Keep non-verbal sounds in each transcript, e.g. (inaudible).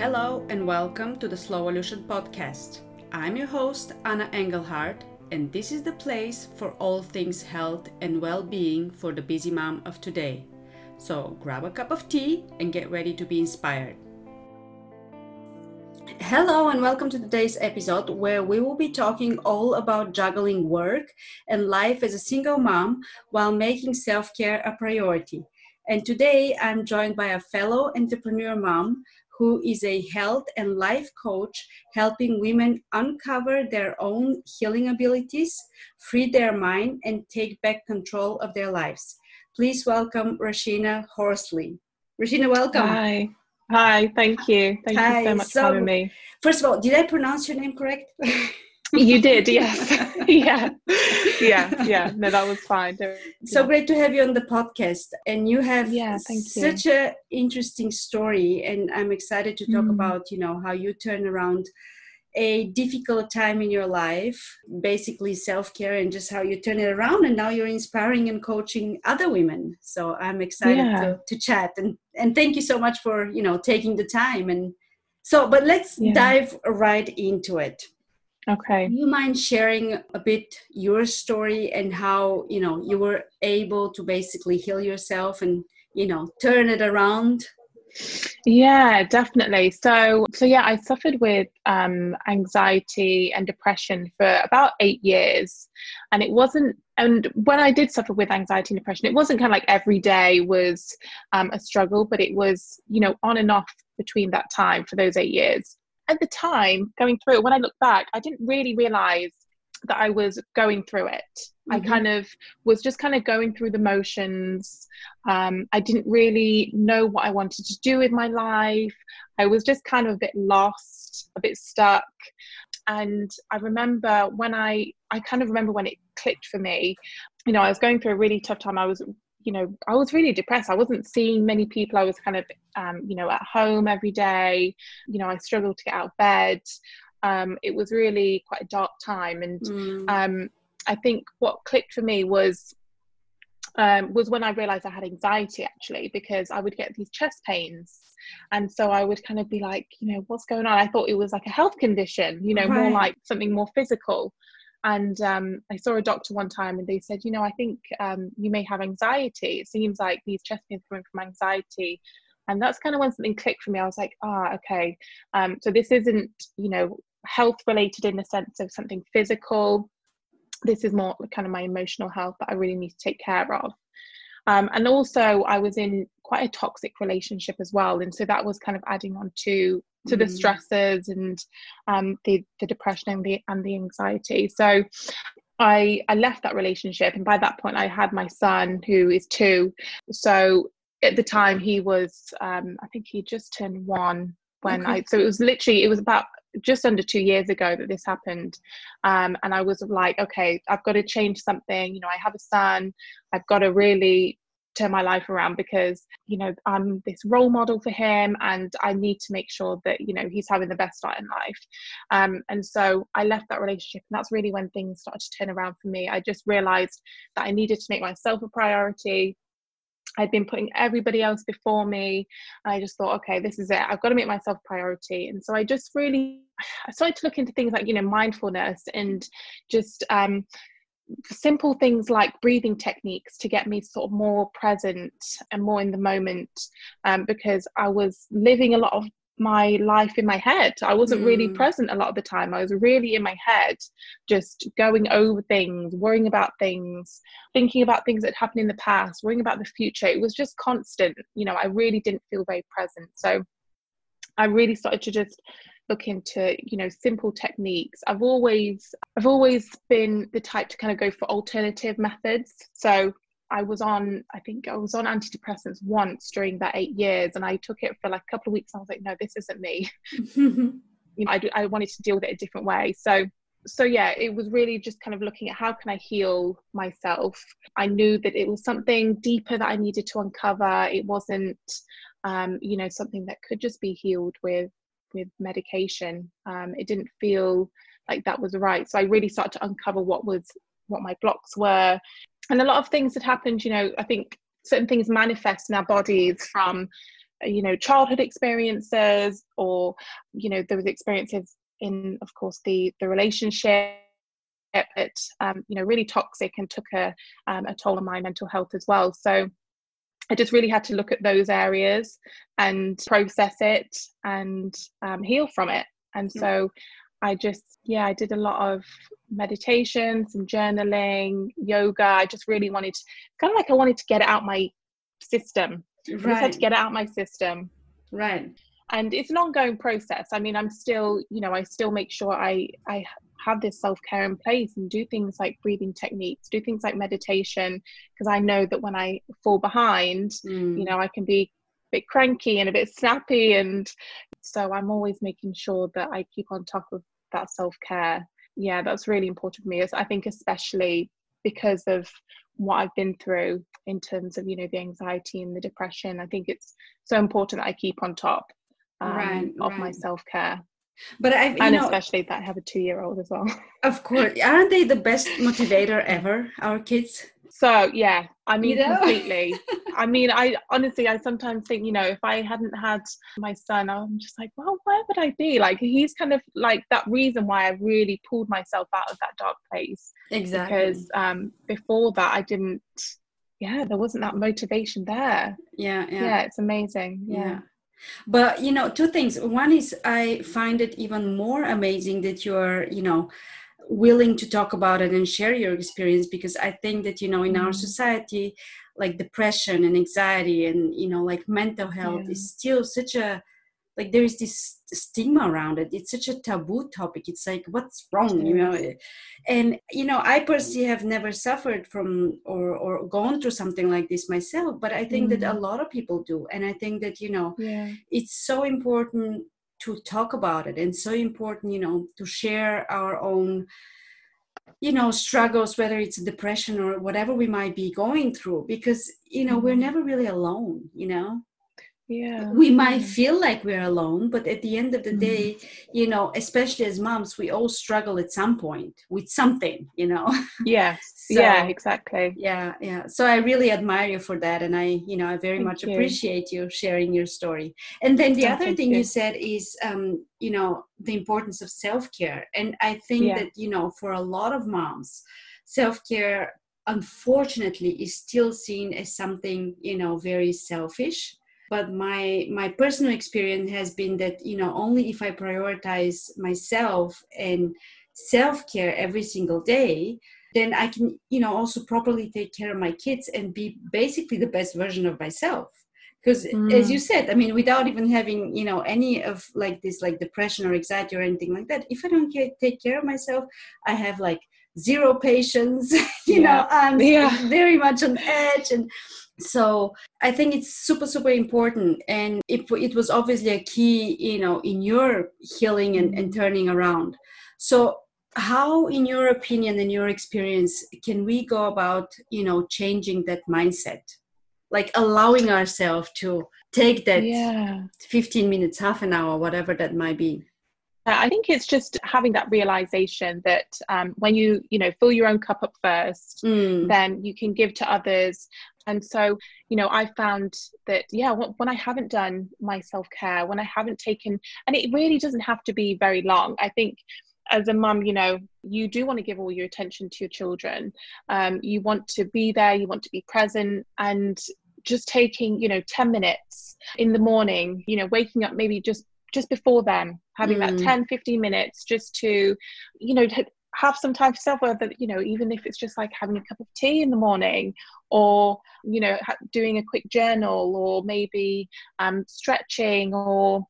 Hello and welcome to the Slowolution podcast. I'm your host, Anna Engelhardt, and this is the place for all things health and well being for the busy mom of today. So grab a cup of tea and get ready to be inspired. Hello, and welcome to today's episode where we will be talking all about juggling work and life as a single mom while making self care a priority. And today I'm joined by a fellow entrepreneur mom who is a health and life coach helping women uncover their own healing abilities, free their mind, and take back control of their lives. Please welcome Rasheena Horsley. Rasheena, welcome. Hi. Hi, thank you. Thank Hi. you so much so, for having me. First of all, did I pronounce your name correct? (laughs) you did, yes. (laughs) yeah. Yeah, yeah. No, that was fine. So great to have you on the podcast. And you have yeah, thank such you. a interesting story and I'm excited to talk mm. about, you know, how you turn around a difficult time in your life, basically self care, and just how you turn it around. And now you're inspiring and coaching other women. So I'm excited yeah. to, to chat and and thank you so much for you know taking the time. And so, but let's yeah. dive right into it. Okay. Do you mind sharing a bit your story and how you know you were able to basically heal yourself and you know turn it around? Yeah, definitely. So, so yeah, I suffered with um, anxiety and depression for about eight years, and it wasn't. And when I did suffer with anxiety and depression, it wasn't kind of like every day was um, a struggle, but it was, you know, on and off between that time for those eight years at the time going through it, when I look back, I didn't really realize that I was going through it. Mm-hmm. I kind of was just kind of going through the motions. Um, I didn't really know what I wanted to do with my life. I was just kind of a bit lost, a bit stuck. And I remember when I, I kind of remember when it clicked for me. You know, I was going through a really tough time. I was you know, I was really depressed. I wasn't seeing many people. I was kind of, um, you know, at home every day. You know, I struggled to get out of bed. Um, it was really quite a dark time, and mm. um, I think what clicked for me was um, was when I realized I had anxiety actually, because I would get these chest pains. And so I would kind of be like, you know, what's going on? I thought it was like a health condition, you know, right. more like something more physical and um, I saw a doctor one time, and they said, you know, I think um, you may have anxiety. It seems like these chest pains coming from anxiety, and that's kind of when something clicked for me. I was like, ah, okay. Um, so this isn't, you know, health related in the sense of something physical. This is more kind of my emotional health that I really need to take care of. Um, and also, I was in quite a toxic relationship as well, and so that was kind of adding on to to the mm. stresses and um, the the depression and the and the anxiety. So I I left that relationship, and by that point I had my son who is two. So at the time he was um, I think he just turned one when okay. I so it was literally it was about just under two years ago that this happened um, and i was like okay i've got to change something you know i have a son i've got to really turn my life around because you know i'm this role model for him and i need to make sure that you know he's having the best start in life um, and so i left that relationship and that's really when things started to turn around for me i just realized that i needed to make myself a priority I'd been putting everybody else before me. And I just thought, okay, this is it. I've got to make myself priority. And so I just really I started to look into things like, you know, mindfulness and just um, simple things like breathing techniques to get me sort of more present and more in the moment um, because I was living a lot of my life in my head. I wasn't mm. really present a lot of the time. I was really in my head, just going over things, worrying about things, thinking about things that happened in the past, worrying about the future. It was just constant. You know, I really didn't feel very present. So I really started to just look into you know simple techniques. I've always i've always been the type to kind of go for alternative methods. So i was on i think i was on antidepressants once during that eight years and i took it for like a couple of weeks i was like no this isn't me. (laughs) You know I, I wanted to deal with it a different way. So so yeah it was really just kind of looking at how can i heal myself. I knew that it was something deeper that i needed to uncover. It wasn't um, you know something that could just be healed with with medication. Um, it didn't feel like that was right. So I really started to uncover what was what my blocks were, and a lot of things that happened. You know, I think certain things manifest in our bodies from you know childhood experiences or you know those experiences in of course the the relationship it um, you know really toxic and took a, um, a toll on my mental health as well so i just really had to look at those areas and process it and um, heal from it. And so i just yeah i did a lot of meditation some journaling yoga. I just really wanted to, kind of like i wanted to get it out my system. Right. i just had to get it out my system. Right and it's an ongoing process. I mean i'm still you know i still make sure i i have this self-care in place and do things like breathing techniques do things like meditation because i know that when i fall behind mm. you know i can be a bit cranky and a bit snappy. And so i'm always making sure that i keep on top of that self-care. Yeah that's really important for me. I think especially because of what i've been through in terms of you know the anxiety and the depression i think it's so important that i keep on top um, right, of right. my self-care but I, and know, especially that I have a two-year-old as well. (laughs) Of course, aren't they the best motivator ever? Our kids. So yeah, I mean you know? completely. (laughs) I mean, I honestly, I sometimes think, you know, if I hadn't had my son, I'm just like, well, where would I be? Like, he's kind of like that reason why I really pulled myself out of that dark place. Exactly. Because um, before that, I didn't. Yeah, there wasn't that motivation there. Yeah, yeah. Yeah, it's amazing. yeah. yeah but you know two things one is i find it even more amazing that you're you know willing to talk about it and share your experience because i think that you know in our mm-hmm. society like depression and anxiety and you know like mental health yeah. is still such a like there is this stigma around it it's such a taboo topic it's like what's wrong you know and you know i personally have never suffered from or or gone through something like this myself but i think mm-hmm. that a mm-hmm. lot of people do and i think that you know yeah. it's so important to talk about it and so important you know to share our own you know struggles whether it's depression or whatever we might be going through because you know mm-hmm. we're never really alone you know yeah we might feel like we're alone but at the end of the mm. day you know especially as moms we all struggle at some point with something you know (laughs) yes so, yeah exactly yeah yeah so i really admire you for that and i you know i very Thank much you. appreciate you sharing your story and then the other thing you. you. said is um you know the importance of self-care and i think yeah. that you know for a lot of moms self-care unfortunately is still seen as something you know very selfish but my my personal experience has been that you know only if i prioritize myself and self-care every single day then i can you know also properly take care of my kids and be basically the best version of myself because mm. as you said i mean without even having you know any of like this like depression or anxiety or anything like that if i don't take care of myself i have like zero patience (laughs) you yeah. know i'm yeah. very much on edge and so i think it's super super important and it, it was obviously a key you know in your healing and, and turning around so how in your opinion and your experience can we go about you know changing that mindset like allowing ourselves to take that yeah. 15 minutes half an hour whatever that might be I think it's just having that realization that um, when you, you know, fill your own cup up first, mm. then you can give to others. And so, you know, I found that, yeah, when I haven't done my self care, when I haven't taken, and it really doesn't have to be very long. I think as a mum, you know, you do want to give all your attention to your children. Um, you want to be there, you want to be present, and just taking, you know, 10 minutes in the morning, you know, waking up maybe just just before them having mm. that 10 15 minutes just to you know have some time for self that you know even if it's just like having a cup of tea in the morning or you know doing a quick journal or maybe um, stretching or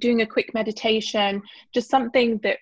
doing a quick meditation just something that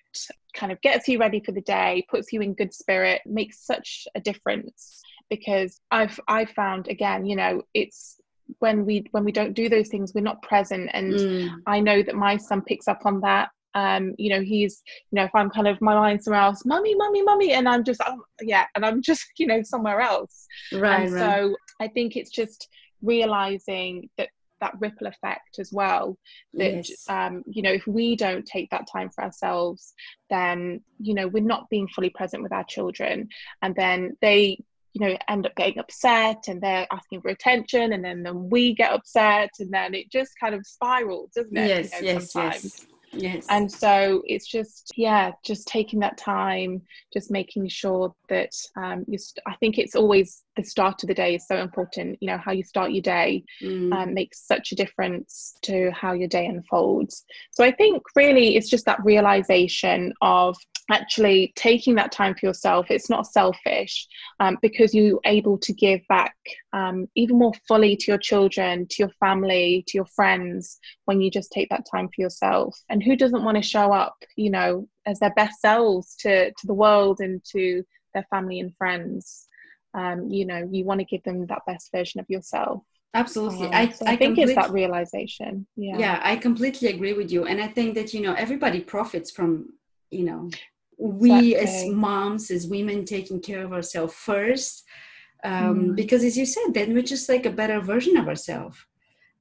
kind of gets you ready for the day puts you in good spirit makes such a difference. Because i've i've found again you know it's when we when we don't do those things we're not present. And mm. i know that my son picks up on that um you know he's you know if i'm kind of my mind somewhere else mummy mummy mummy and i'm just oh, yeah and i'm just (laughs) you know somewhere else right, and right. so i think it's just realizing that that ripple effect as well that yes. um, you know if we don't take that time for ourselves then you know we're not being fully present with our children and then they you know end up getting upset and they're asking for attention and then, then we get upset and then it just kind of spirals doesn't it yes you know, yes sometimes. yes Yes. And so it's just, yeah, just taking that time, just making sure that um, you, st- I think it's always the start of the day is so important. You know, how you start your day mm. um, makes such a difference to how your day unfolds. So I think really it's just that realization of actually taking that time for yourself it's not selfish um, because you're able to give back um, even more fully to your children to your family to your friends when you just take that time for yourself. And who doesn't want to show up you know as their best selves to to the world and to their family and friends? Um, you know you want to give them that best version of yourself. Absolutely. Um, I, so I, I, think it's that realization. Yeah. Yeah i completely agree with you. And i think that you know everybody profits from you know we as moms as women taking care of ourselves first um, mm. because as you said then we're just like a better version of ourselves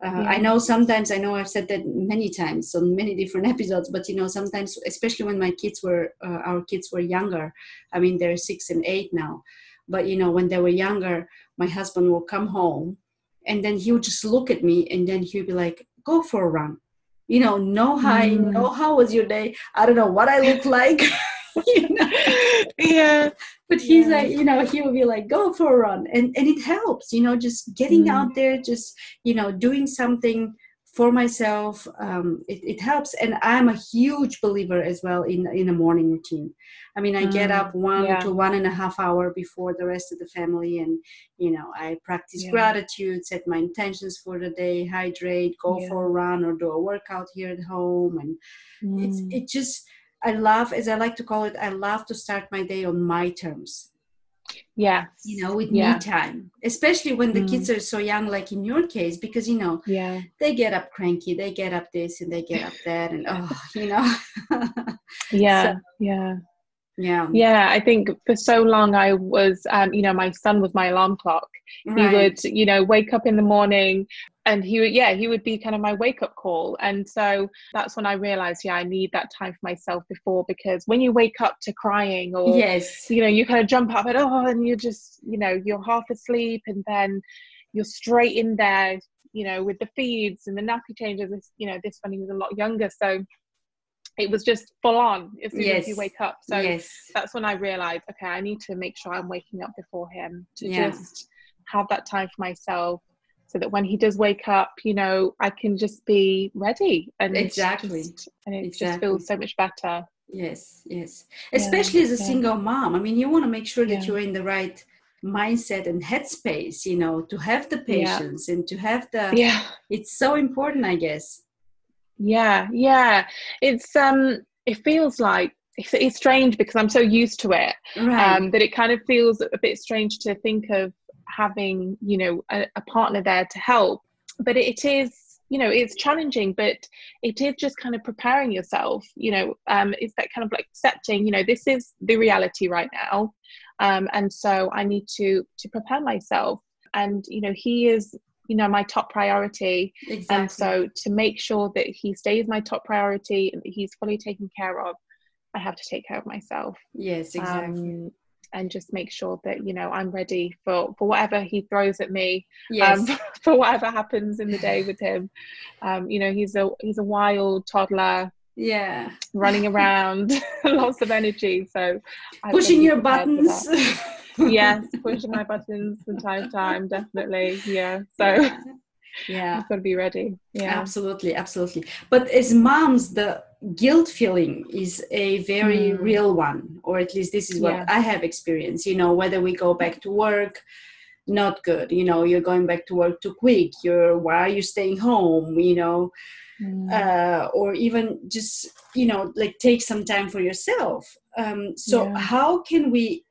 uh, yeah. i know sometimes i know i've said that many times on many different (laughs) episodes but you know sometimes especially when my kids were uh, our kids were younger i mean they're six and eight now but you know when they were younger my husband will come home and then he would just look at me and then he would be like go for a run you know no hi mm. no how was your day i don't know what i look like (laughs) (laughs) you know? yeah but he's yeah. like you know he will be like go for a run and and it helps you know just getting mm. out there just you know doing something for myself um, it, it, helps and i'm a huge believer as well in in a morning routine i mean i mm, get up one yeah. to one and a half hour before the rest of the family and you know i practice yeah. gratitude set my intentions for the day hydrate go yeah. for a run or do a workout here at home and mm. it's it just I love, as I like to call it, I love to start my day on my terms. Yeah. You know, with yeah. me time, especially when the mm. kids are so young, like in your case, because, you know, yeah, they get up cranky, they get up this and they get up that, and oh, you know. (laughs) yeah. So, yeah. Yeah. Yeah. I think for so long I was, um, you know, my son was my alarm clock. Right. He would, you know, wake up in the morning, and he would yeah he would be kind of my wake up call and so that's when i realized yeah i need that time for myself before because when you wake up to crying or yes you know you kind of jump up and oh and you're just you know you're half asleep and then you're straight in there you know with the feeds and the nappy changes you know this when he was a lot younger so it was just full on as soon yes. as you wake up so yes. that's when i realized okay i need to make sure i'm waking up before him to yeah. just have that time for myself so that when he does wake up, you know, I can just be ready and exactly, just, and it exactly. just feels so much better. Yes, yes. Especially yeah, as a yeah. single mom, I mean, you want to make sure that you're in the right mindset and headspace, you know, to have the patience and to have the. Yeah. It's so important, I guess. Yeah, yeah. It's um. It feels like it's, it's strange because I'm so used to it right. um, that it kind of feels a bit strange to think of having you know a, a partner there to help but it is you know it's challenging but it is just kind of preparing yourself you know um it's that kind of like accepting you know this is the reality right now um and so i need to to prepare myself and you know he is you know my top priority. Exactly. and so to make sure that he stays my top priority and that he's fully taken care of i have to take care of myself. Yes exactly. um, and just make sure that you know I'm ready for for whatever he throws at me um, yes. um, (laughs) for whatever happens in the day with him. Um, you know he's a he's a wild toddler yeah. running (laughs) around (laughs) lots of energy. So pushing your buttons yes pushing my buttons from time to time definitely yeah so yeah. (laughs) got to be ready yeah absolutely absolutely but as moms the guilt feeling is a very mm. real one or at least this is what yeah. i have experienced you know whether we go back to work not good you know you're going back to work too quick you're why are you staying home you know mm. uh, or even just you know like take some time for yourself um, so yeah. how can we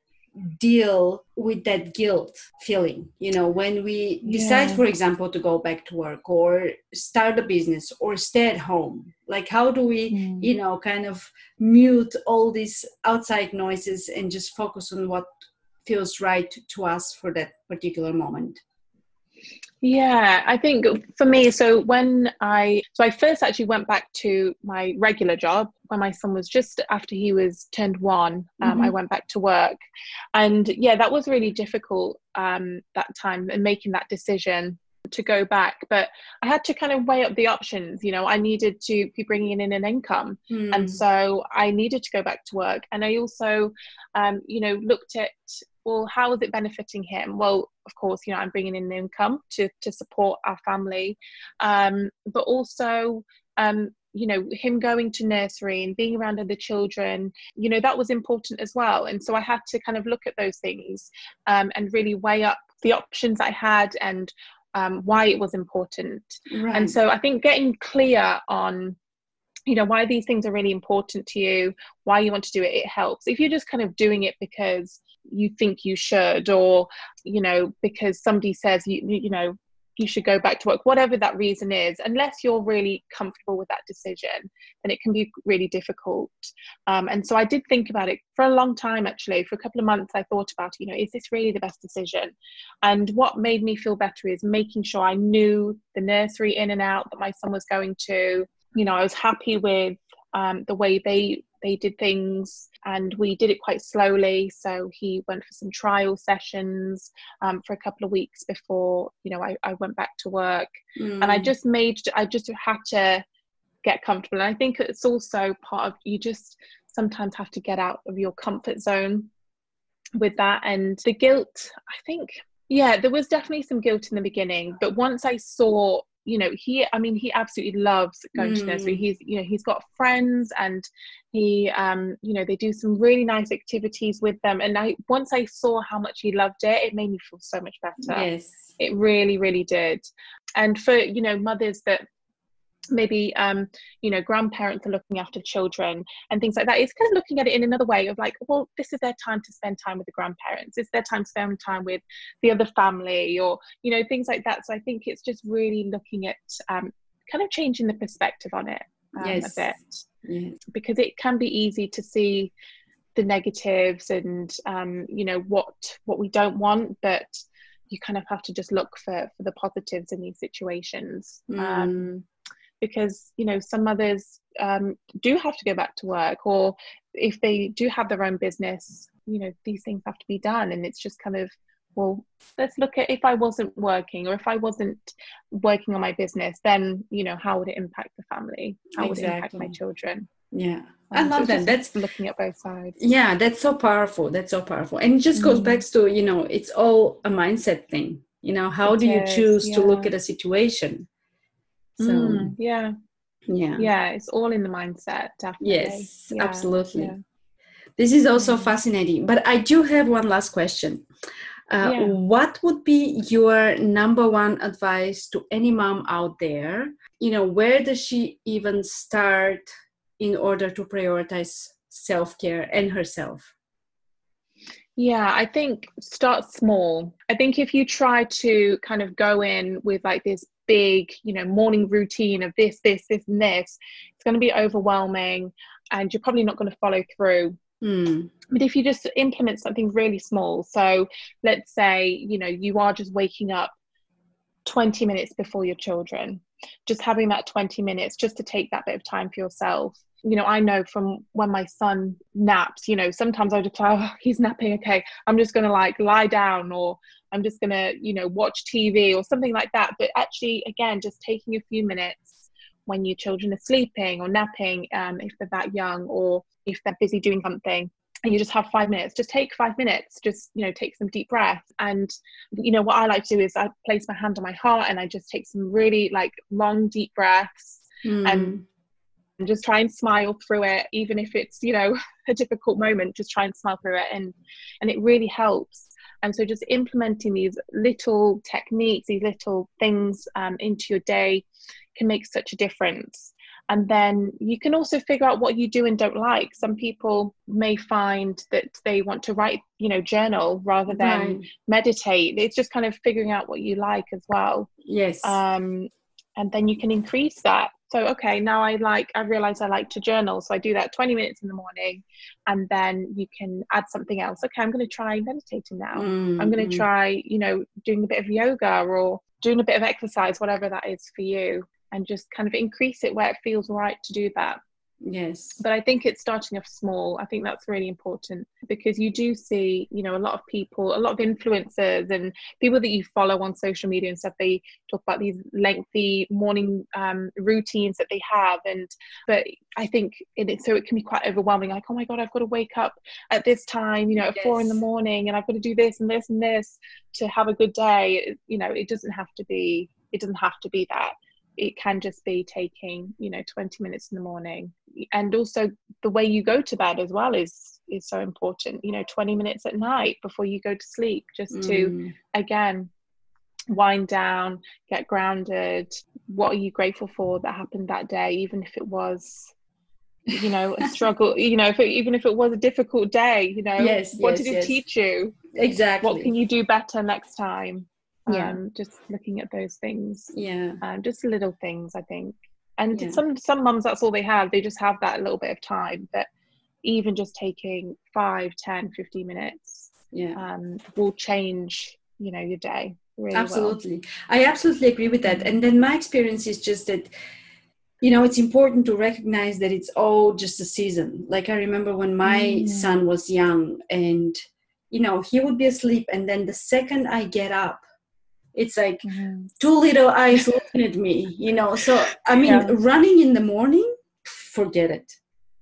deal with that guilt feeling you know when we decide yeah. for example to go back to work or start a business or stay at home like how do we mm. you know kind of mute all these outside noises and just focus on what feels right to us for that particular moment Yeah, I think for me, so when I so I first actually went back to my regular job when my son was just after he was turned one. Um, mm-hmm. I went back to work, and yeah, that was really difficult um, that time and making that decision to go back but i had to kind of weigh up the options you know i needed to be bringing in an income mm. and so i needed to go back to work and i also um, you know looked at well how is it benefiting him well of course you know i'm bringing in income to to support our family um, but also um, you know him going to nursery and being around other children you know that was important as well. And so i had to kind of look at those things um, and really weigh up the options i had and um, why it was important. Right. and so i think getting clear on you know why these things are really important to you why you want to do it it helps. If you're just kind of doing it because you think you should or you know because somebody says you you know you should go back to work whatever that reason is unless you're really comfortable with that decision then it can be really difficult. Um, and so i did think about it for a long time actually. For a couple of months i thought about you know is this really the best decision? And what made me feel better is making sure i knew the nursery in and out that my son was going to. You know i was happy with um, the way they they did things and we did it quite slowly so he went for some trial sessions um, for a couple of weeks before you know i, I went back to work mm. and i mm. just made i just had to get comfortable and i think it's also part of you just sometimes have to get out of your comfort zone with that and the guilt i think yeah there was definitely some guilt in the beginning but once i saw you know he i mean he absolutely loves going mm. to nursery mm. he's you know he's got friends and he um you know they do some really nice activities with them and i once i saw how much he loved it it made me feel so much better yes it really really did and for you know mothers that maybe um, you know grandparents are looking after children and things like that it's kind of looking at it in another way of like well this is their time to spend time with the grandparents it's their time to spend time with the other family or you know things like that so i think it's just really looking at um, kind of changing the perspective on it um, yes. a bit yes. because it can be easy to see the negatives and um, you know what what we don't want but you kind of have to just look for for the positives in these situations mm. Because you know some mothers um, do have to go back to work or if they do have their own business you know these things have to be done. And it's just kind of well let's look at if i wasn't working or if i wasn't working on my business then you know how would it impact the family? How exactly. would it impact my children? Yeah. Um, i love so that. that's looking at both sides. Yeah that's so powerful. That's so powerful. And it just goes mm. back to you know it's all a mindset thing. You know how it do you choose yeah. to look at a situation so mm, yeah. Yeah. Yeah, it's all in the mindset, definitely. Yes, yeah, absolutely. Yeah. This is also fascinating. But I do have one last question. Uh, yeah. What would be your number one advice to any mom out there? You know, where does she even start in order to prioritize self care and herself? Yeah, I think start small. I think if you try to kind of go in with like this big, you know, morning routine of this, this, this, and this, it's going to be overwhelming and you're probably not going to follow through. Mm. But if you just implement something really small, so let's say, you know, you are just waking up 20 minutes before your children, just having that 20 minutes just to take that bit of time for yourself. You know, I know from when my son naps, you know, sometimes I just, oh, he's napping, okay, I'm just going to like lie down or I'm just going to, you know, watch TV or something like that. But actually, again, just taking a few minutes when your children are sleeping or napping, um, if they're that young, or if they're busy doing something, and you just have five minutes just take five minutes just you know take some deep breaths and you know what i like to do is i place my hand on my heart and i just take some really like long deep breaths mm. and and just try and smile through it even if it's you know (laughs) a difficult moment just try and smile through it and and it really helps and so just implementing these little techniques, these little things um, into your day can make such a difference. And then you can also figure out what you do and don't like. Some people may find that they want to write, you know, journal rather than right. meditate. It's just kind of figuring out what you like as well. Yes. Um, and then you can increase that so okay now i like i realize i like to journal. So i do that 20 minutes in the morning and then you can add something else. Okay i'm going to try meditating now. Mm, i'm going to try you know doing a bit of yoga or doing a bit of exercise, whatever that is for you, and just kind of increase it where it feels right to do that. Yes. But I think it's starting off small. I think that's really important because you do see, you know, a lot of people, a lot of influencers and people that you follow on social media and stuff, they talk about these lengthy morning um, routines that they have. And, but I think it, so it can be quite overwhelming. Like, oh my God, I've got to wake up at this time, you know, at yes. four in the morning and I've got to do this and this and this to have a good day. You know, it doesn't have to be, it doesn't have to be that it can just be taking you know 20 minutes in the morning. And also the way you go to bed as well is is so important. You know 20 minutes at night before you go to sleep just mm. to again wind down get grounded. What are you grateful for that happened that day even if it was you know a (laughs) struggle you know if it, even if it was a difficult day you know? Yes, what yes, did it yes. teach you? Exactly. what can you do better next time yeah. um, just looking at those things yeah um, just little things i think and yeah. some some mums that's all they have they just have that little bit of time but even just taking 5 10 15 minutes yeah um, will change you know your day really absolutely well. i absolutely agree with that and then my experience is just that you know it's important to recognize that it's all just a season like i remember when my mm. son was young and you know he would be asleep and then the second i get up it's like mm-hmm. two little eyes looking at me you know so i mean yeah. running in the morning forget it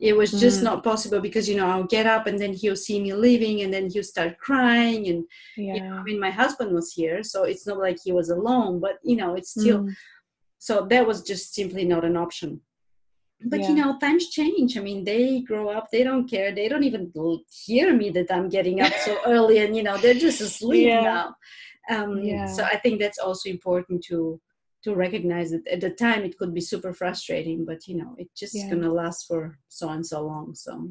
it was just mm-hmm. not possible because you know i'll get up and then he'll see me leaving and then he'll start crying and yeah. you know, i mean my husband was here so it's not like he was alone but you know it's still mm. so that was just simply not an option but yeah. you know times change i mean they grow up they don't care they don't even hear me that i'm getting up so (laughs) early and you know they're just asleep yeah. now um, yeah. so i think that's also important to to recognize that at the time it could be super frustrating but you know it's just yeah. gonna last for so and so long so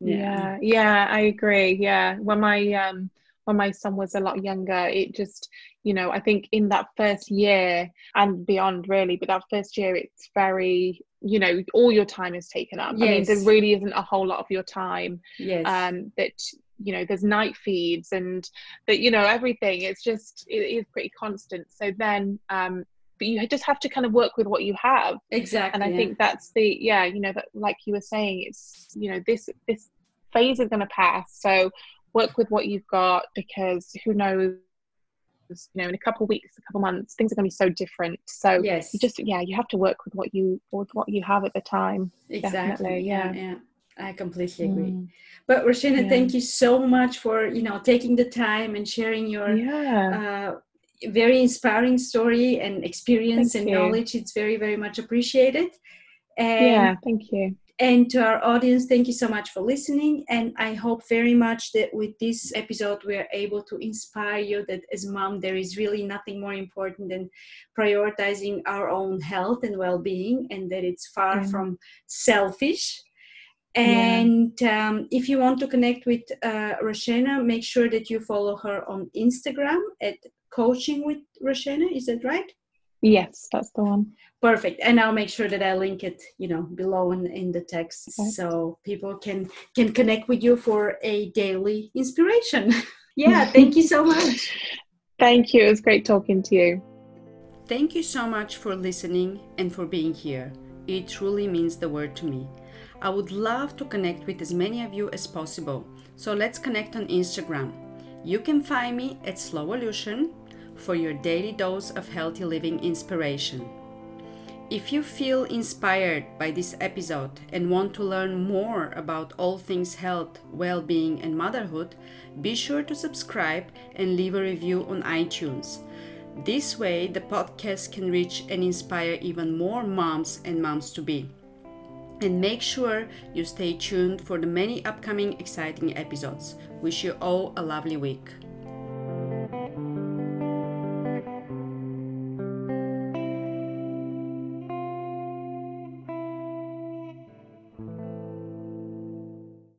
yeah. yeah yeah i agree yeah when my um when my son was a lot younger it just you know i think in that first year and beyond really but that first year it's very you know all your time is taken up yes. i mean there really isn't a whole lot of your time yes. um that you know there's night feeds and that you know everything it's just it is pretty constant so then um but you just have to kind of work with what you have exactly and i yeah. think that's the yeah you know that like you were saying it's you know this this phase is going to pass so work with what you've got because who knows you know in a couple of weeks a couple of months things are going to be so different so yes you just yeah you have to work with what you with what you have at the time exactly Definitely, yeah. yeah. I completely agree. Mm. But Rasheena, yeah. thank you so much for you know taking the time and sharing your yeah. uh, very inspiring story and experience thank and you. knowledge. It's very very much appreciated. And, yeah, thank you. And to our audience, thank you so much for listening. And I hope very much that with this episode, we are able to inspire you that as mom, there is really nothing more important than prioritizing our own health and well being, and that it's far mm. from selfish and yeah. um, if you want to connect with uh, Rasheena, make sure that you follow her on Instagram at Coaching with Rasheena. Is that right? Yes, that's the one. Perfect. And I'll make sure that I link it, you know, below in, in the text okay. so people can can connect with you for a daily inspiration. (laughs) yeah, thank you so much. (laughs) Thank you. It was great talking to you. Thank you so much for listening and for being here. It truly means the world to me. I would love to connect with as many of you as possible. So let's connect on Instagram. You can find me at Slowolution for your daily dose of healthy living inspiration. If you feel inspired by this episode and want to learn more about all things health, well being, and motherhood, be sure to subscribe and leave a review on iTunes. This way, the podcast can reach and inspire even more moms and moms to be and make sure you stay tuned for the many upcoming exciting episodes. Wish you all a lovely week.